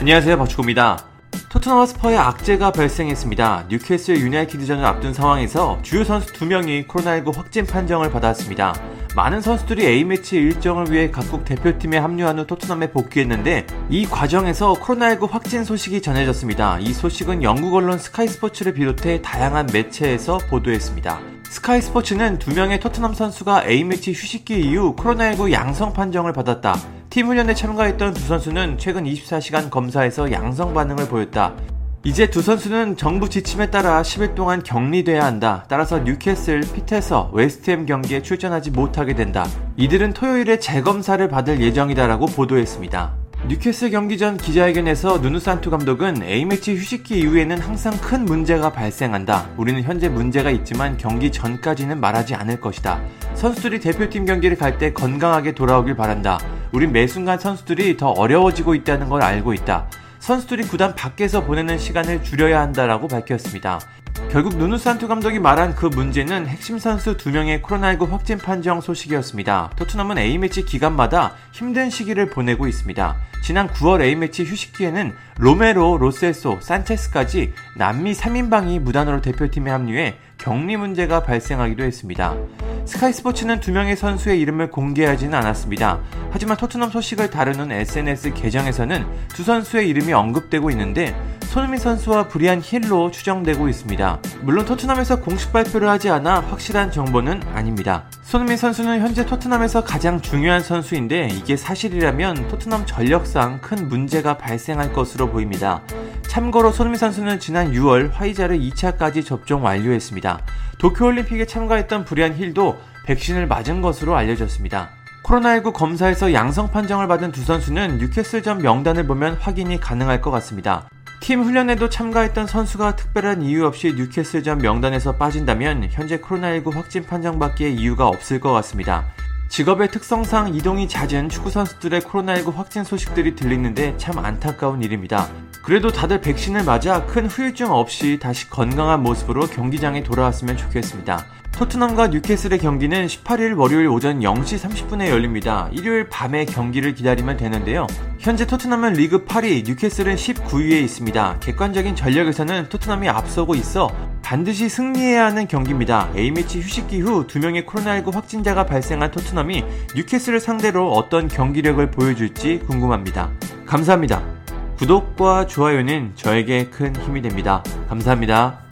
안녕하세요 박주호입니다. 토트넘 홋스퍼에 악재가 발생했습니다. 뉴캐슬 유나이티드전을 앞둔 상황에서 주요 선수 2명이 코로나19 확진 판정을 받았습니다. 많은 선수들이 A매치 일정을 위해 각국 대표팀에 합류한 후 토트넘에 복귀했는데 이 과정에서 코로나19 확진 소식이 전해졌습니다. 이 소식은 영국 언론 스카이 스포츠를 비롯해 다양한 매체에서 보도했습니다. 스카이 스포츠는 두 명의 토트넘 선수가 A매치 휴식기 이후 코로나19 양성 판정을 받았다. 팀 훈련에 참가했던 두 선수는 최근 24시간 검사에서 양성 반응을 보였다. 이제 두 선수는 정부 지침에 따라 10일 동안 격리돼야 한다. 따라서 뉴캐슬, 피테서, 웨스트햄 경기에 출전하지 못하게 된다. 이들은 토요일에 재검사를 받을 예정이다라고 보도했습니다. 뉴캐슬 경기 전 기자회견에서 누누 산투 감독은 A매치 휴식기 이후에는 항상 큰 문제가 발생한다. 우리는 현재 문제가 있지만 경기 전까지는 말하지 않을 것이다. 선수들이 대표팀 경기를 갈 때 건강하게 돌아오길 바란다. 우린 매 순간 선수들이 더 어려워지고 있다는 걸 알고 있다. 선수들이 구단 밖에서 보내는 시간을 줄여야 한다라고 밝혔습니다. 결국 누누산투 감독이 말한 그 문제는 핵심 선수 2명의 코로나19 확진 판정 소식이었습니다. 토트넘은 A매치 기간마다 힘든 시기를 보내고 있습니다. 지난 9월 A매치 휴식기에는 로메로, 로세소, 산체스까지 남미 3인방이 무단으로 대표팀에 합류해 격리 문제가 발생하기도 했습니다. 스카이 스포츠는 두 명의 선수의 이름을 공개하지는 않았습니다. 하지만 토트넘 소식을 다루는 SNS 계정에서는 두 선수의 이름이 언급되고 있는데 손흥민 선수와 브리안 힐로 추정되고 있습니다. 물론 토트넘에서 공식 발표를 하지 않아 확실한 정보는 아닙니다. 손흥민 선수는 현재 토트넘에서 가장 중요한 선수인데 이게 사실이라면 토트넘 전력상 큰 문제가 발생할 것으로 보입니다. 참고로 손흥민 선수는 지난 6월 화이자를 2차까지 접종 완료했습니다. 도쿄올림픽에 참가했던 브리안 힐도 백신을 맞은 것으로 알려졌습니다. 코로나19 검사에서 양성 판정을 받은 두 선수는 뉴캐슬전 명단을 보면 확인이 가능할 것 같습니다. 팀 훈련에도 참가했던 선수가 특별한 이유 없이 뉴캐슬전 명단에서 빠진다면 현재 코로나19 확진 판정받기에 이유가 없을 것 같습니다. 직업의 특성상 이동이 잦은 축구 선수들의 코로나19 확진 소식들이 들리는데 참 안타까운 일입니다. 그래도 다들 백신을 맞아 큰 후유증 없이 다시 건강한 모습으로 경기장에 돌아왔으면 좋겠습니다. 토트넘과 뉴캐슬의 경기는 18일 월요일 오전 0시 30분에 열립니다. 일요일 밤에 경기를 기다리면 되는데요. 현재 토트넘은 리그 8위, 뉴캐슬은 19위에 있습니다. 객관적인 전력에서는 토트넘이 앞서고 있어 반드시 승리해야 하는 경기입니다. A매치 휴식기 후 두 명의 코로나19 확진자가 발생한 토트넘이 뉴캐슬을 상대로 어떤 경기력을 보여줄지 궁금합니다. 감사합니다. 구독과 좋아요는 저에게 큰 힘이 됩니다. 감사합니다.